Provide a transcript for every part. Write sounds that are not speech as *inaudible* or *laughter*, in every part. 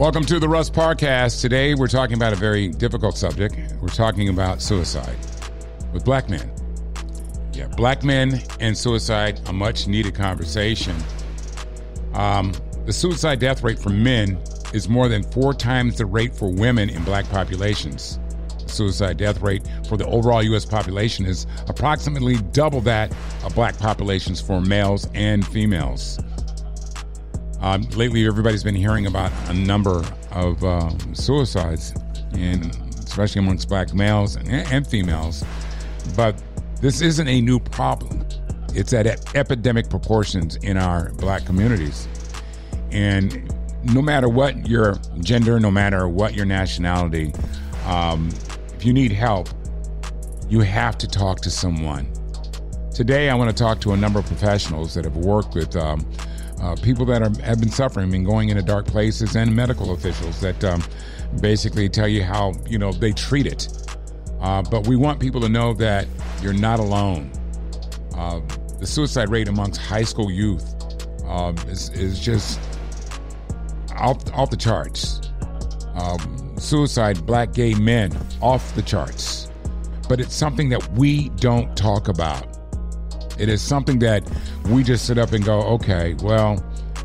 Welcome to the Russ Podcast. Today we're talking about a very difficult subject. We're talking about suicide with black men. Yeah, black men and suicide, a much needed conversation. Um, the suicide death rate for men is more than four times the rate for women in black populations. The suicide death rate for the overall U.S. population is approximately double that of black populations for males and females. Um, lately, everybody's been hearing about a number of uh, suicides, and especially amongst black males and, and females. But this isn't a new problem. It's at epidemic proportions in our black communities. And no matter what your gender, no matter what your nationality, um, if you need help, you have to talk to someone. Today, I want to talk to a number of professionals that have worked with um, uh, people that are, have been suffering and going into dark places, and medical officials that um, basically tell you how you know they treat it. Uh, but we want people to know that you're not alone. Uh, the suicide rate amongst high school youth um, is, is just off, off the charts. Um, suicide, black gay men, off the charts. But it's something that we don't talk about. It is something that we just sit up and go, okay, well,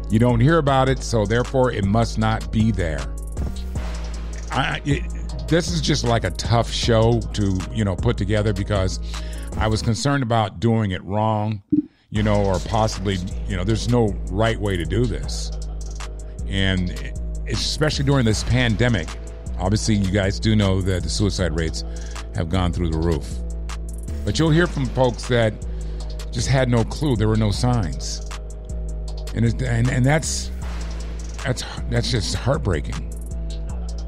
you don't hear about it, so therefore it must not be there. I, it, this is just like a tough show to you know put together because I was concerned about doing it wrong, you know, or possibly you know there's no right way to do this and especially during this pandemic. Obviously, you guys do know that the suicide rates have gone through the roof. But you'll hear from folks that just had no clue. There were no signs, and and and that's that's that's just heartbreaking.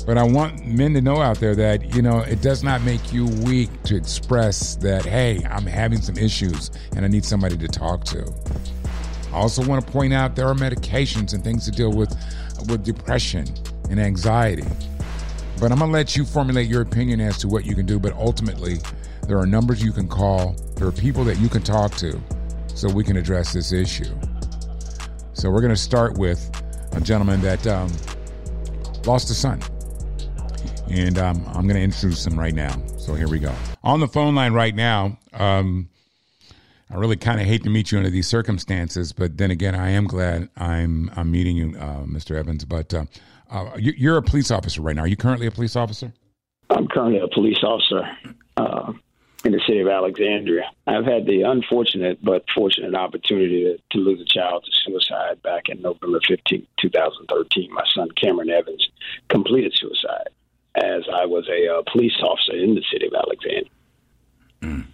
But I want men to know out there that you know it does not make you weak to express that. Hey, I'm having some issues and I need somebody to talk to. I also want to point out there are medications and things to deal with with depression and anxiety. But I'm to let you formulate your opinion as to what you can do. But ultimately, there are numbers you can call, there are people that you can talk to so we can address this issue. So we're going to start with a gentleman that um, lost a son. And um, I'm going to introduce him right now. So here we go. On the phone line right now, um, I really kind of hate to meet you under these circumstances, but then again, I am glad I'm I'm meeting you, uh, Mr. Evans. But uh, uh, you, are a police officer right now. Are you currently a police officer? I'm currently a police officer uh, in the city of Alexandria. I've had the unfortunate but fortunate opportunity to, to lose a child to suicide back in November 15, 2013. My son Cameron Evans completed suicide as I was a uh, police officer in the city of Alexandria. Mm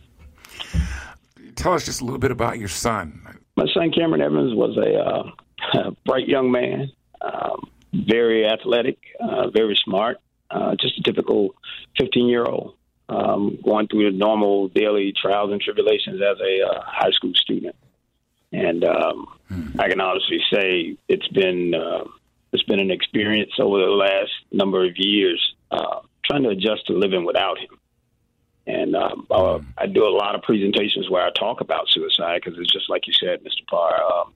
tell us just a little bit about your son. My son Cameron Evans was a, uh, a bright young man, um, very athletic, uh, very smart, uh, just a typical 15 year old, um, going through the normal daily trials and tribulations as a uh, high school student. And um, hmm. I can honestly say it's been uh, it's been an experience over the last number of years uh, trying to adjust to living without him. And um, uh, I do a lot of presentations where I talk about suicide because it's just like you said, Mr. Parr. Um,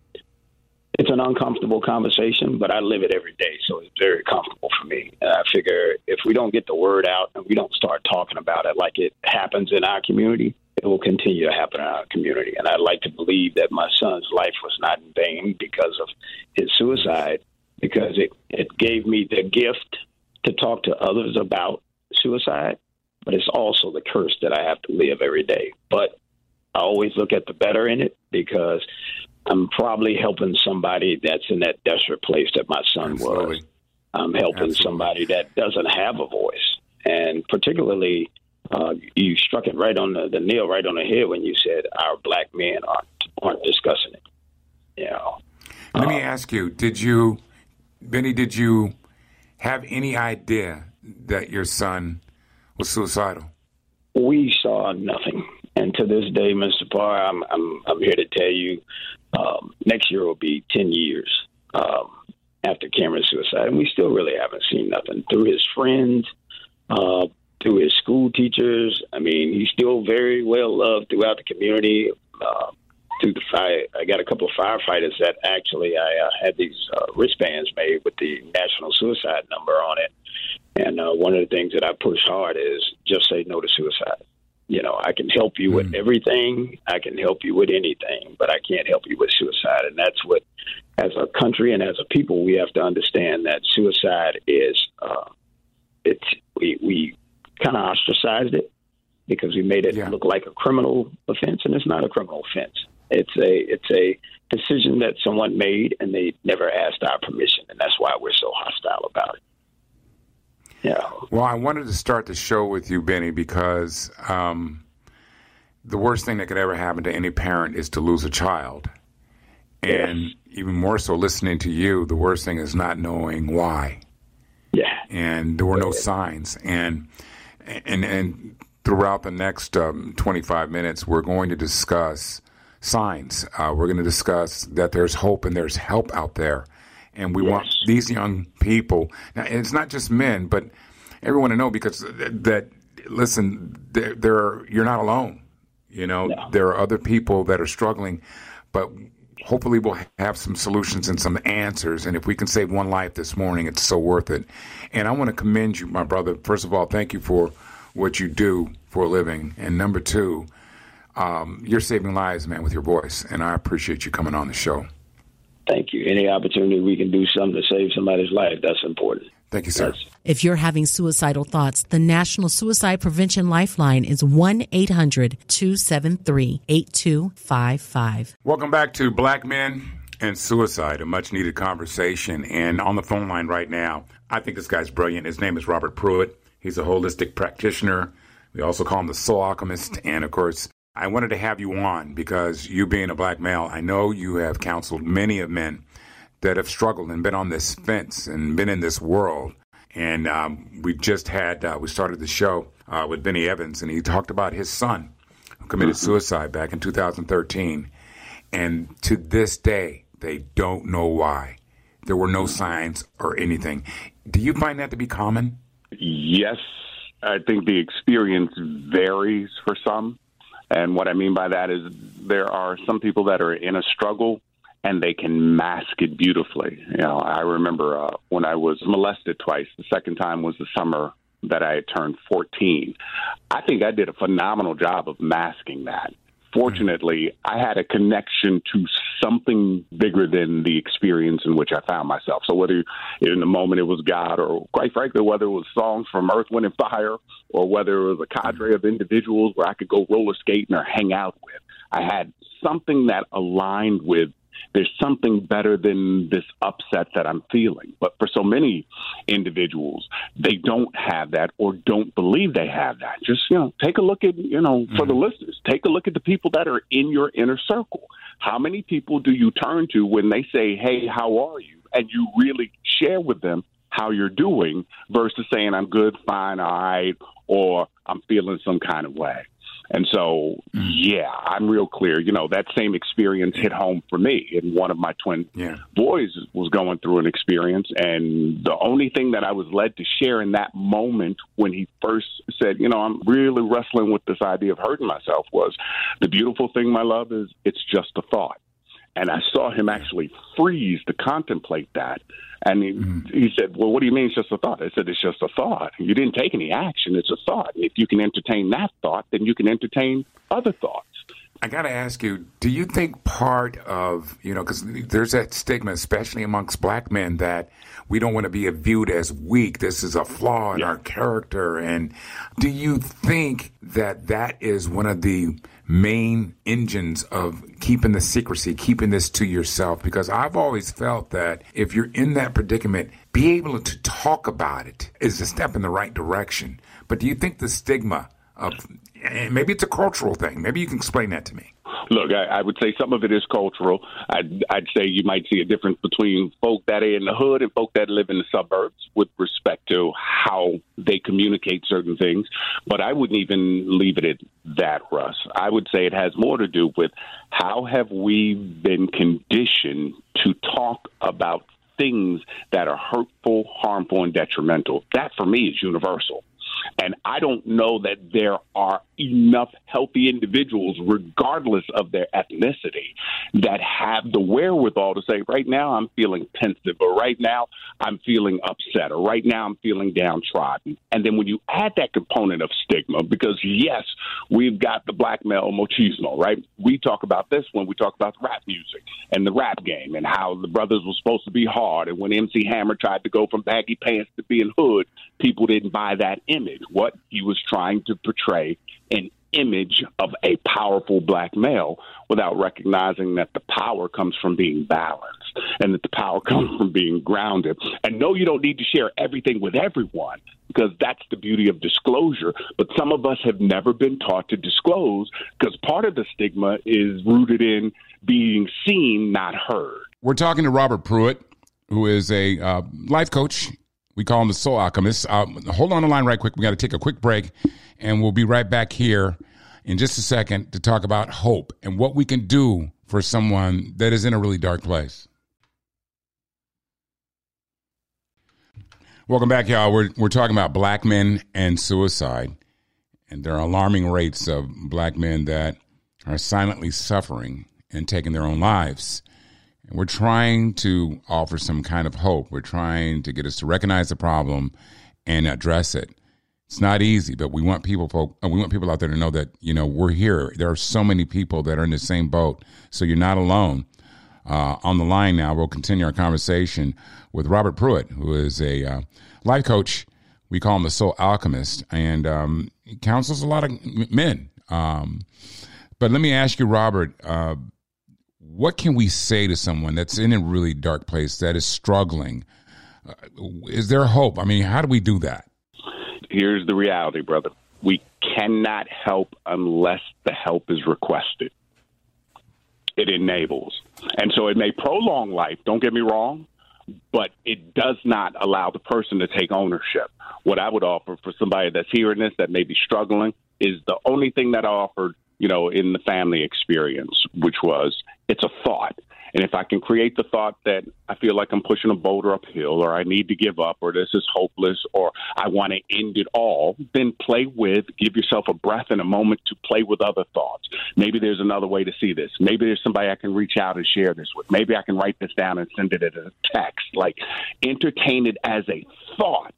it's an uncomfortable conversation, but I live it every day, so it's very comfortable for me. And I figure if we don't get the word out and we don't start talking about it like it happens in our community, it will continue to happen in our community. And I'd like to believe that my son's life was not in vain because of his suicide, because it, it gave me the gift to talk to others about suicide but it's also the curse that I have to live every day. But I always look at the better in it because I'm probably helping somebody that's in that desperate place that my son Absolutely. was. I'm helping Absolutely. somebody that doesn't have a voice. And particularly, uh, you struck it right on the, the nail right on the head when you said our black men aren't aren't discussing it. You know. Let uh, me ask you: Did you Benny, did you have any idea that your son was suicidal? We saw nothing. And to this day, Mr. Parr, I'm, I'm, I'm here to tell you um, next year will be 10 years um, after Cameron's suicide. And we still really haven't seen nothing. Through his friends, uh, through his school teachers, I mean, he's still very well loved throughout the community. Uh, through the fire, I got a couple of firefighters that actually I uh, had these uh, wristbands made with the national suicide number on it. And uh, one of the things that I push hard is just say no to suicide. You know, I can help you with everything. I can help you with anything, but I can't help you with suicide. And that's what, as a country and as a people, we have to understand that suicide is, uh, it's, we, we kind of ostracized it because we made it yeah. look like a criminal offense, and it's not a criminal offense. It's a it's a decision that someone made, and they never asked our permission, and that's why we're so hostile about it. Yeah. Well, I wanted to start the show with you, Benny, because um, the worst thing that could ever happen to any parent is to lose a child. And yes. even more so, listening to you, the worst thing is not knowing why. Yeah. And there were no signs. And and and throughout the next um, 25 minutes, we're going to discuss signs. Uh, we're going to discuss that there's hope and there's help out there and we yes. want these young people. Now, it's not just men, but everyone to know because that listen, there, there are, you're not alone. You know, no. there are other people that are struggling, but hopefully we'll have some solutions and some answers. And if we can save one life this morning, it's so worth it. And I want to commend you, my brother. First of all, thank you for what you do for a living. And number two, um, you're saving lives, man, with your voice. And I appreciate you coming on the show. Thank you. Any opportunity we can do something to save somebody's life, that's important. Thank you, sir. That's- if you're having suicidal thoughts, the National Suicide Prevention Lifeline is 1 800 273 8255. Welcome back to Black Men and Suicide, a much needed conversation. And on the phone line right now, I think this guy's brilliant. His name is Robert Pruitt. He's a holistic practitioner. We also call him the soul alchemist. And of course, I wanted to have you on because you being a black male, I know you have counseled many of men that have struggled and been on this fence and been in this world. And um, we just had, uh, we started the show uh, with Benny Evans, and he talked about his son who committed mm-hmm. suicide back in 2013. And to this day, they don't know why. There were no signs or anything. Do you find that to be common? Yes. I think the experience varies for some. And what I mean by that is there are some people that are in a struggle and they can mask it beautifully. You know, I remember uh, when I was molested twice. The second time was the summer that I had turned 14. I think I did a phenomenal job of masking that fortunately, I had a connection to something bigger than the experience in which I found myself. So whether in the moment it was God, or quite frankly, whether it was songs from Earth, Wind, and Fire, or whether it was a cadre of individuals where I could go roller skating or hang out with, I had something that aligned with there's something better than this upset that I'm feeling. But for so many individuals, they don't have that or don't believe they have that. Just, you know, take a look at, you know, mm-hmm. for the mm-hmm. listeners, take a look at the people that are in your inner circle. How many people do you turn to when they say, hey, how are you? And you really share with them how you're doing versus saying, I'm good, fine, all right, or I'm feeling some kind of way. And so, mm. yeah, I'm real clear. You know, that same experience hit home for me. And one of my twin yeah. boys was going through an experience. And the only thing that I was led to share in that moment when he first said, you know, I'm really wrestling with this idea of hurting myself was the beautiful thing, my love, is it's just a thought. And I saw him actually freeze to contemplate that. And he, mm. he said, Well, what do you mean it's just a thought? I said, It's just a thought. You didn't take any action. It's a thought. If you can entertain that thought, then you can entertain other thoughts. I got to ask you, do you think part of, you know, because there's that stigma, especially amongst black men, that we don't want to be viewed as weak. This is a flaw in yeah. our character. And do you think that that is one of the main engines of keeping the secrecy, keeping this to yourself? Because I've always felt that if you're in that predicament, be able to talk about it is a step in the right direction. But do you think the stigma of maybe it's a cultural thing. Maybe you can explain that to me. Look, I, I, would say some of it is cultural. I'd, I'd say you might see a difference between folk that are in the hood and folk that live in the suburbs with respect to how they communicate certain things. But I wouldn't even leave it at that, Russ. I would say it has more to do with how have we been conditioned to talk about things that are hurtful, harmful, and detrimental. That for me is universal. And I don't know that there are enough healthy individuals, regardless of their ethnicity, that have the wherewithal to say, right now I'm feeling pensive, or right now I'm feeling upset, or right now I'm feeling downtrodden. And then when you add that component of stigma, because yes, we've got the black male machismo, right? We talk about this when we talk about rap music and the rap game and how the brothers were supposed to be hard. And when MC Hammer tried to go from baggy pants to being hood, people didn't buy that image. What he was trying to portray an image of a powerful black male without recognizing that the power comes from being balanced and that the power comes from being grounded. And no, you don't need to share everything with everyone because that's the beauty of disclosure. But some of us have never been taught to disclose because part of the stigma is rooted in being seen, not heard. We're talking to Robert Pruitt, who is a uh, life coach we call him the Soul Alchemist. Uh, hold on the line right quick. We got to take a quick break, and we'll be right back here in just a second to talk about hope and what we can do for someone that is in a really dark place. Welcome back, y'all. We're, we're talking about black men and suicide, and there are alarming rates of black men that are silently suffering and taking their own lives. We're trying to offer some kind of hope. We're trying to get us to recognize the problem and address it. It's not easy, but we want people folk, uh, we want people out there to know that you know we're here. There are so many people that are in the same boat, so you're not alone. Uh, on the line now, we'll continue our conversation with Robert Pruitt, who is a uh, life coach. We call him the Soul Alchemist, and um, he counsels a lot of men. Um, but let me ask you, Robert, uh, what can we say to someone that's in a really dark place that is struggling? Uh, is there hope? I mean, how do we do that? Here's the reality, brother. We cannot help unless the help is requested. It enables. And so it may prolong life, don't get me wrong, but it does not allow the person to take ownership. What I would offer for somebody that's hearing this that may be struggling is the only thing that I offered you know, in the family experience, which was it's a thought. And if I can create the thought that I feel like I'm pushing a boulder uphill, or I need to give up, or this is hopeless, or I want to end it all, then play with, give yourself a breath and a moment to play with other thoughts. Maybe there's another way to see this. Maybe there's somebody I can reach out and share this with. Maybe I can write this down and send it as a text. Like, entertain it as a thought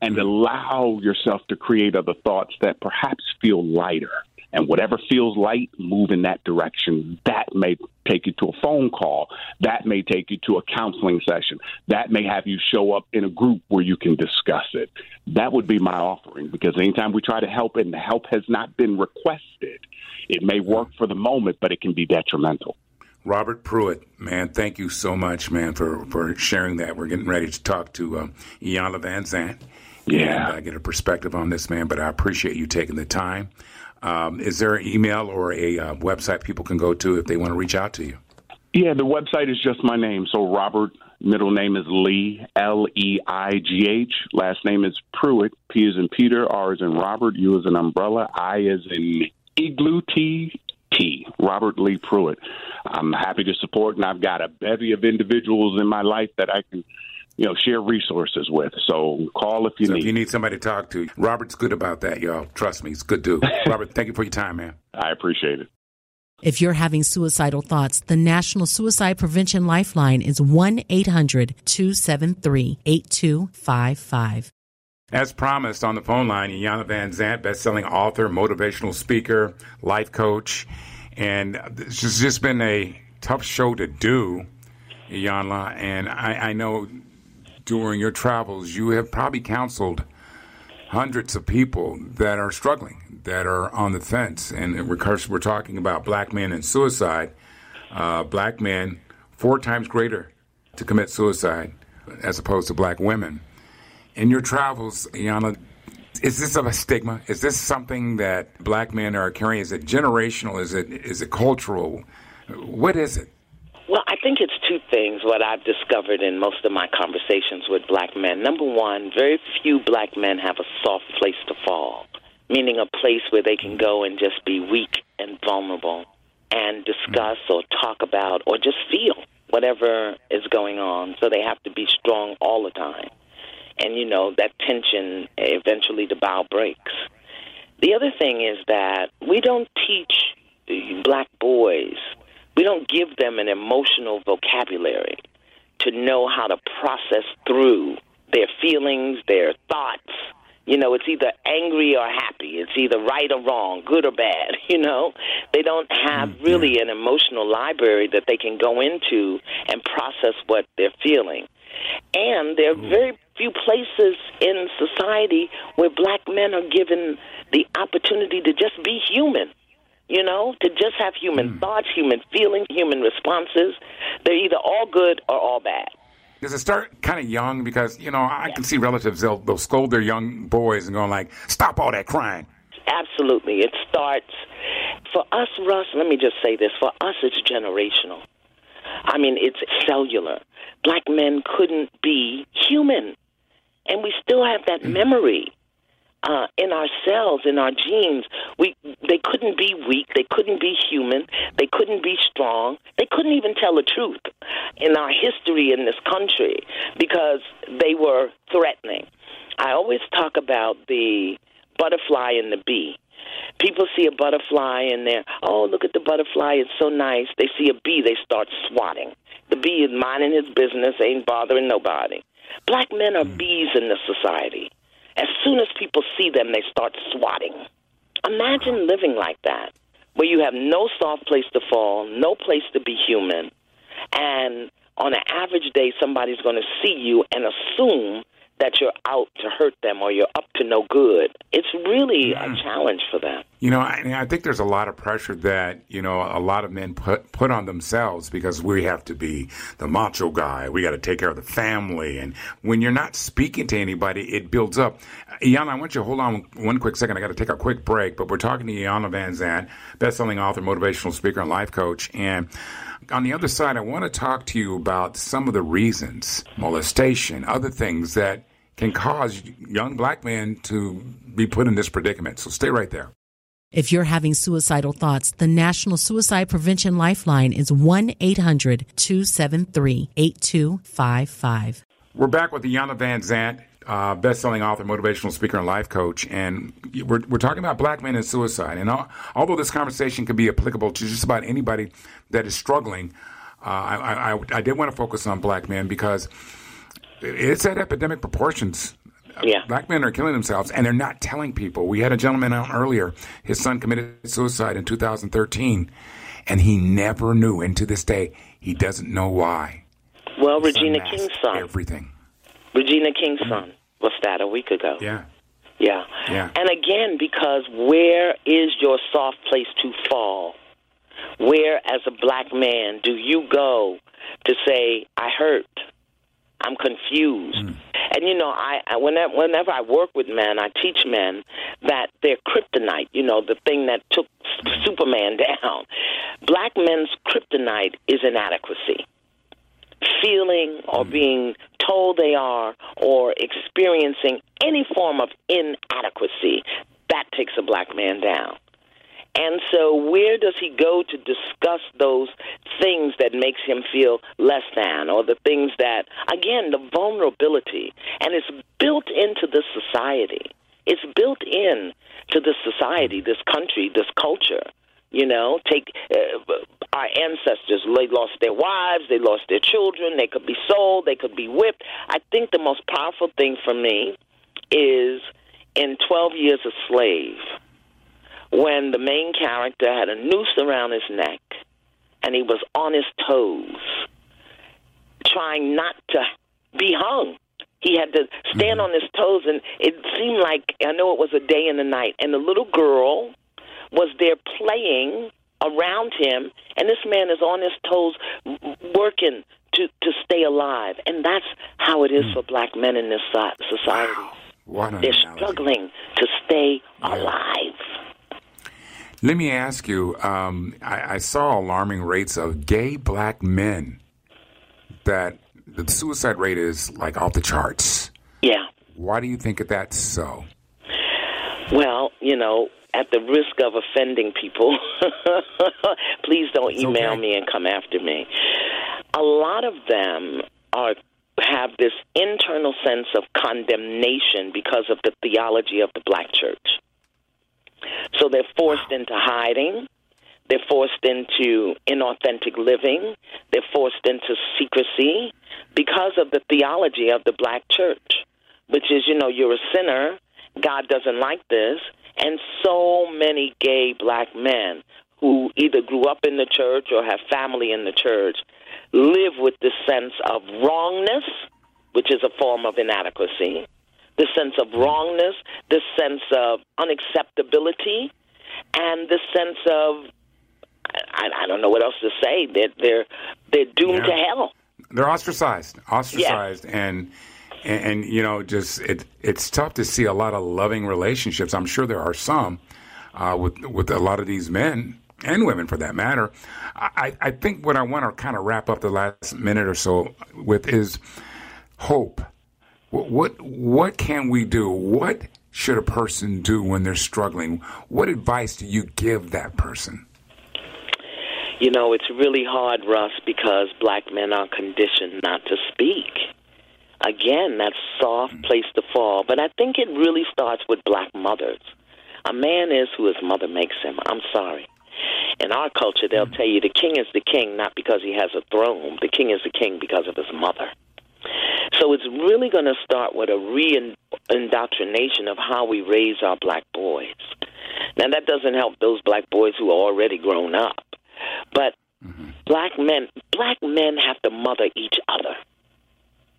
and mm-hmm. allow yourself to create other thoughts that perhaps feel lighter and whatever feels light, move in that direction. That may take you to a phone call. That may take you to a counseling session. That may have you show up in a group where you can discuss it. That would be my offering because anytime we try to help and the help has not been requested, it may work for the moment, but it can be detrimental. Robert Pruitt, man, thank you so much, man, for, for sharing that. We're getting ready to talk to um, Iyanla Vanzant. Yeah. And I get a perspective on this, man, but I appreciate you taking the time. Um, is there an email or a uh, website people can go to if they want to reach out to you? Yeah, the website is just my name. So Robert, middle name is Leigh, L E I G H. Last name is Pruitt. P is in Peter, R is in Robert, U is in umbrella, I is in igloo, T T. Robert Leigh Pruitt. I'm happy to support, and I've got a bevy of individuals in my life that I can you know, share resources with. So call if you so need. If you need somebody to talk to, Robert's good about that, y'all. Trust me, he's good dude. *laughs* Robert, thank you for your time, man. I appreciate it. If you're having suicidal thoughts, the National Suicide Prevention Lifeline is 1 800 273 8255. As promised on the phone line, Iyanla Vanzant, best-selling author, motivational speaker, life coach, and it's just been a tough show to do, Iyanla. And I, I know during your travels, you have probably counseled hundreds of people that are struggling, that are on the fence. And of we're talking about black men and suicide. Uh, black men, four times greater to commit suicide as opposed to black women. In your travels, Iyanla, Is this a stigma? Is this something that black men are carrying? Is it generational? Is it is it cultural? What is it? Well, I think it's two things, what I've discovered in most of my conversations with black men. Number one, very few black men have a soft place to fall, meaning a place where they can go and just be weak and vulnerable and discuss or talk about or just feel whatever is going on. So they have to be strong all the time. And, you know, that tension, eventually the bow breaks. The other thing is that we don't teach black boys we don't give them an emotional vocabulary to know how to process through their feelings, their thoughts. You know, it's either angry or happy. It's either right or wrong, good or bad. *laughs* You know, they don't have mm, really an emotional library that they can go into and process what they're feeling. And there are very few places in society where black men are given the opportunity to just be human you know, to just have human mm. thoughts, human feelings, human responses. They're either all good or all bad. Does it start kind of young? Because, you know, I yeah. can see relatives, they'll, they'll scold their young boys and go like, stop all that crying. Absolutely. It starts, for us, Russ, let me just say this, for us, it's generational. I mean, it's cellular. Black men couldn't be human. And we still have that mm. memory uh, in ourselves, in our genes. We they couldn't be weak, they couldn't be human, they couldn't be strong, they couldn't even tell the truth in our history in this country because they were threatening. I always talk about the butterfly and the bee. People see a butterfly and they're, oh, look at the butterfly, it's so nice. They see a bee, they start swatting. The bee is minding his business, ain't bothering nobody. Black men are mm. bees in this society. As soon as people see them, they start swatting. Imagine living like that, where you have no soft place to fall, no place to be human, and on an average day, somebody's going to see you and assume that you're out to hurt them or you're up to no good. It's really a mm. challenge for them. You know, I, I, think there's a lot of pressure that you know a lot of men put put on themselves because we have to be the macho guy. We got to take care of the family, and when you're not speaking to anybody, it builds up. Iyanla, I want you to hold on one quick second. I got to take a quick break, but we're talking to Iyanla Vanzant, best-selling author, motivational speaker, and life coach, and on the other side, I want to talk to you about some of the reasons, molestation, other things that can cause young black men to be put in this predicament. So stay right there. If you're having suicidal thoughts, the National Suicide Prevention Lifeline is 1 800 273 8255. We're back with Iyanla Vanzant, uh, best-selling author, motivational speaker, and life coach, and we're, we're talking about black men and suicide. And although this conversation can be applicable to just about anybody that is struggling, uh, I, I, I did want to focus on black men because it's at epidemic proportions. Yeah. Black men are killing themselves, and they're not telling people. We had a gentleman out earlier. His son committed suicide in 2013, and he never knew. And to this day, he doesn't know why. Well, Regina King's son. Everything. Regina King's son was that a week ago. Yeah. Yeah. Yeah. And again, because where is your soft place to fall? Where, as a black man, do you go to say, I hurt? I'm confused. Mm. And you know, I, I whenever, whenever I work with men, I teach men that their kryptonite, you know, the thing that took Superman *laughs* down. Black men's kryptonite is inadequacy. Feeling or mm. being told they are or experiencing any form of inadequacy, that takes a black man down. And so, where does he go to discuss those things that makes him feel less than, or the things that, again, the vulnerability, and it's built into this society. It's built in to this society, this country, this culture. You know, take uh, our ancestors. They lost their wives, they lost their children. They could be sold, they could be whipped. I think the most powerful thing for me is in Twelve Years a Slave when the main character had a noose around his neck and he was on his toes, trying not to be hung. He had to stand mm-hmm. on his toes, and it seemed like I know it was a day and a night. And the little girl was there playing around him, and this man is on his toes, working to to stay alive. And that's how it is mm. for black men in this society. What They're analogy. struggling to stay alive. Let me ask you. Um, I, I saw alarming rates of gay black men. That the suicide rate is like off the charts. Yeah. Why do you think that that's so? Well, you know, at the risk of offending people, *laughs* please don't email okay. me and come after me. A lot of them are have this internal sense of condemnation because of the theology of the black church. So they're forced into hiding. They're forced into inauthentic living. They're forced into secrecy because of the theology of the black church, which is, you know, you're a sinner. God doesn't like this. And so many gay black men who either grew up in the church or have family in the church live with this sense of wrongness, which is a form of inadequacy, this sense of wrongness, this sense of unacceptability, and this sense of I, I don't know what else to say. They're they're they're doomed Yeah. to hell. They're ostracized, ostracized, and, and and you know, just it it's tough to see a lot of loving relationships. I'm sure there are some uh, with with a lot of these men and women, for that matter. I, I think what I want to kind of wrap up the last minute or so with is hope. What what, what can we do? What should a person do when they're struggling? What advice do you give that person? You know, it's really hard, Russ, because black men are conditioned not to speak. Again, that's soft place to fall. But I think it really starts with black mothers. A man is who his mother makes him. I'm sorry. In our culture, they'll tell you the king is the king not because he has a throne. The king is the king because of his mother. So it's really going to start with a re-indoctrination of how we raise our black boys. Now that doesn't help those black boys who are already grown up, but mm-hmm. black men, black men have to mother each other.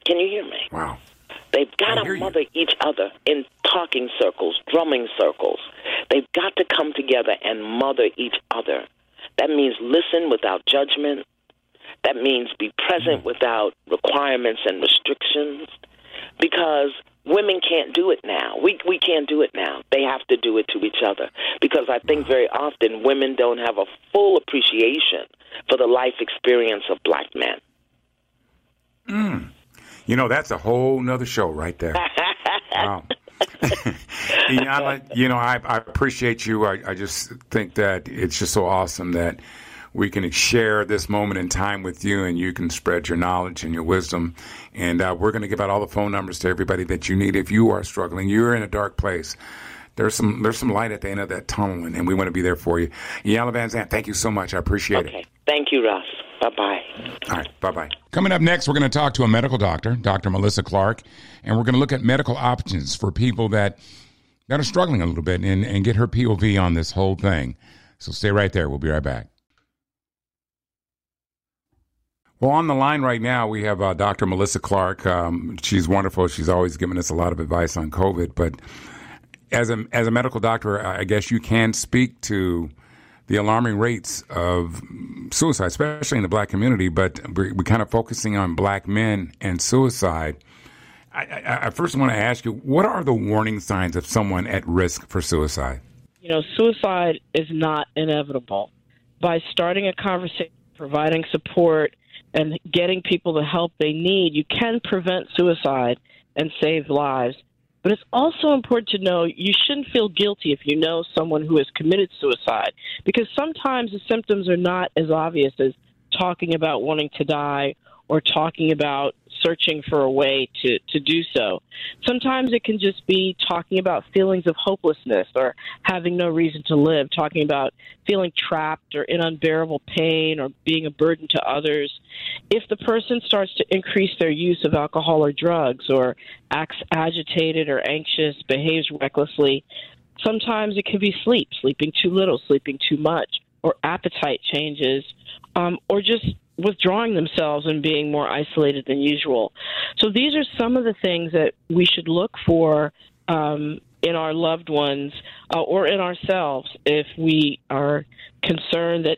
Can you hear me? Wow. They've got to you. mother each other in talking circles, drumming circles. They've got to come together and mother each other. That means listen without judgment. That means be present Mm. without requirements and restrictions. Because women can't do it now. We we can't do it now. They have to do it to each other. Because I think very often women don't have a full appreciation for the life experience of black men. You know, that's a whole nother show right there. *laughs* wow. *laughs* You know, I, I appreciate you. I, I just think that it's just so awesome that we can share this moment in time with you and you can spread your knowledge and your wisdom. And uh, we're going to give out all the phone numbers to everybody that you need if you are struggling. You're in a dark place. There's some there's some light at the end of that tunnel, and, and we want to be there for you. Iyanla Vanzant, thank you so much. I appreciate it. Okay. Thank you, Russ. Bye bye. All right, bye bye. Coming up next, we're going to talk to a medical doctor, Dr. Melissa Clarke, and we're going to look at medical options for people that that are struggling a little bit and, and get her POV on this whole thing. So stay right there. We'll be right back. Well, on the line right now, we have uh, Dr. Melissa Clarke. Um, she's wonderful. She's always given us a lot of advice on COVID. But as a as a medical doctor, I guess you can speak to the alarming rates of suicide, especially in the black community. But we're, we're kind of focusing on black men and suicide. I, I, I first want to ask you, what are the warning signs of someone at risk for suicide? you know, suicide is not inevitable. By starting a conversation, providing support, and getting people the help they need, you can prevent suicide and save lives. But it's also important to know you shouldn't feel guilty if you know someone who has committed suicide, because sometimes the symptoms are not as obvious as talking about wanting to die or talking about searching for a way to, to do so. Sometimes it can just be talking about feelings of hopelessness or having no reason to live, talking about feeling trapped or in unbearable pain or being a burden to others. If the person starts to increase their use of alcohol or drugs or acts agitated or anxious, behaves recklessly, sometimes it can be sleep, sleeping too little, sleeping too much, or appetite changes, um, or just withdrawing themselves and being more isolated than usual. So these are some of the things that we should look for um, in our loved ones uh, or in ourselves if we are concerned that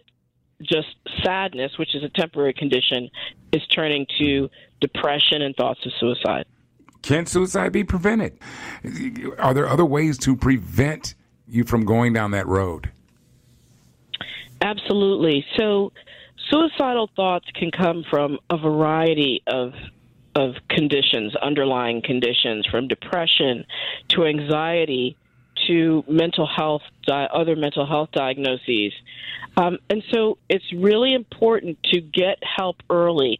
just sadness, which is a temporary condition, is turning to depression and thoughts of suicide. Can suicide be prevented? Are there other ways to prevent you from going down that road? Absolutely. So, suicidal thoughts can come from a variety of of conditions, underlying conditions, from depression to anxiety to mental health, other mental health diagnoses. Um, and so it's really important to get help early.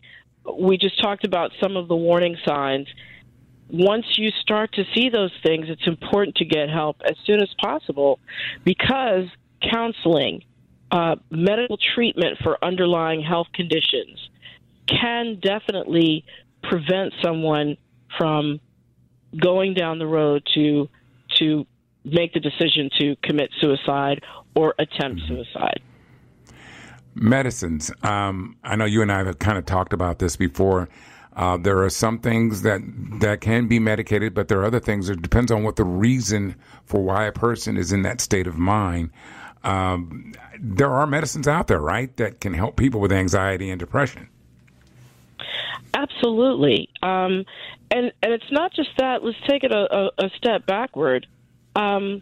We just talked about some of the warning signs. Once you start to see those things, it's important to get help as soon as possible because counseling, uh, medical treatment for underlying health conditions can definitely prevent someone from going down the road to to make the decision to commit suicide or attempt mm-hmm. suicide. Medicines. Um, I know you and I have kind of talked about this before. Uh, there are some things that that can be medicated, but there are other things. It depends on what the reason for why a person is in that state of mind. Um, there are medicines out there, right, that can help people with anxiety and depression. Absolutely, um, and and it's not just that. Let's take it a, a, a step backward. Um,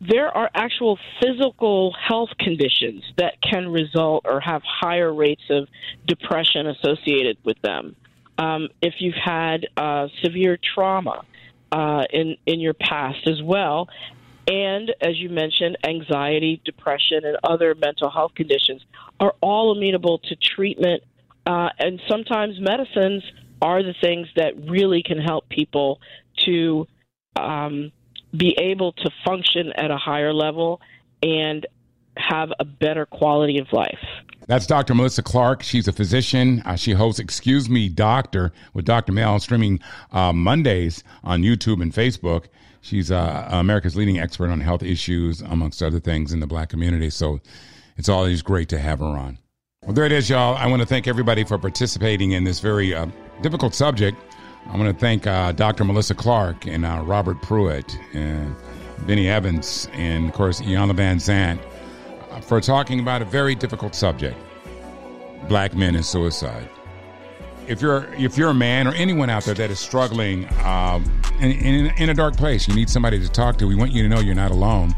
there are actual physical health conditions that can result or have higher rates of depression associated with them. Um, if you've had uh, severe trauma uh, in in your past as well, and as you mentioned, anxiety, depression, and other mental health conditions are all amenable to treatment uh, and sometimes medicines are the things that really can help people to um, be able to function at a higher level and have a better quality of life. That's Dr. Melissa Clarke. She's a physician. Uh, she hosts Excuse Me Doctor with Dr. Mel, streaming uh, Mondays on YouTube and Facebook. She's uh, America's leading expert on health issues, amongst other things, in the black community. So it's always great to have her on. Well, there it is, y'all. I want to thank everybody for participating in this very uh, difficult subject. I want to thank uh, Dr. Melissa Clarke and uh, Robert Pruitt and Benny Evans and, of course, Iyanla Vanzant uh, for talking about a very difficult subject black men and suicide. If you're if you're a man or anyone out there that is struggling um, in, in, in a dark place, you need somebody to talk to. We want you to know you're not alone.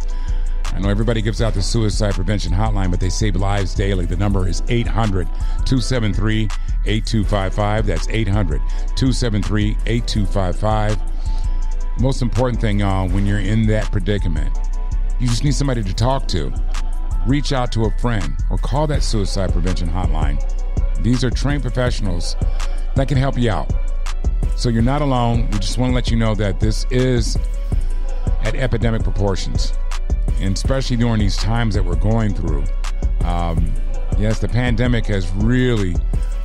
I know everybody gives out the suicide prevention hotline, but they save lives daily. The number is 800 273 8255. That's 800 273 8255. Most important thing, y'all, when you're in that predicament, you just need somebody to talk to. Reach out to a friend or call that suicide prevention hotline. These are trained professionals that can help you out. So you're not alone. We just want to let you know that this is at epidemic proportions and especially during these times that we're going through. Um, yes, the pandemic has really,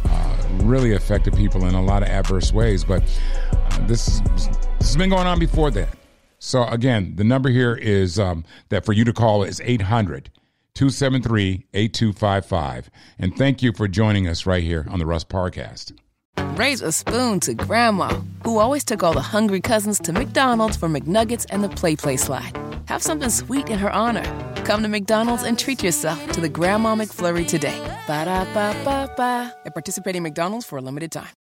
uh, really affected people in a lot of adverse ways, but uh, this, is, this has been going on before that. So again, the number here is um, that for you to call is 800 273 8255. And thank you for joining us right here on the Russ Parr Podcast. Raise a spoon to Grandma, who always took all the hungry cousins to McDonald's for McNuggets and the PlayPlace slide. Have something sweet in her honor. Come to McDonald's and treat yourself to the Grandma McFlurry today. Ba da ba ba ba. At participating McDonald's for a limited time.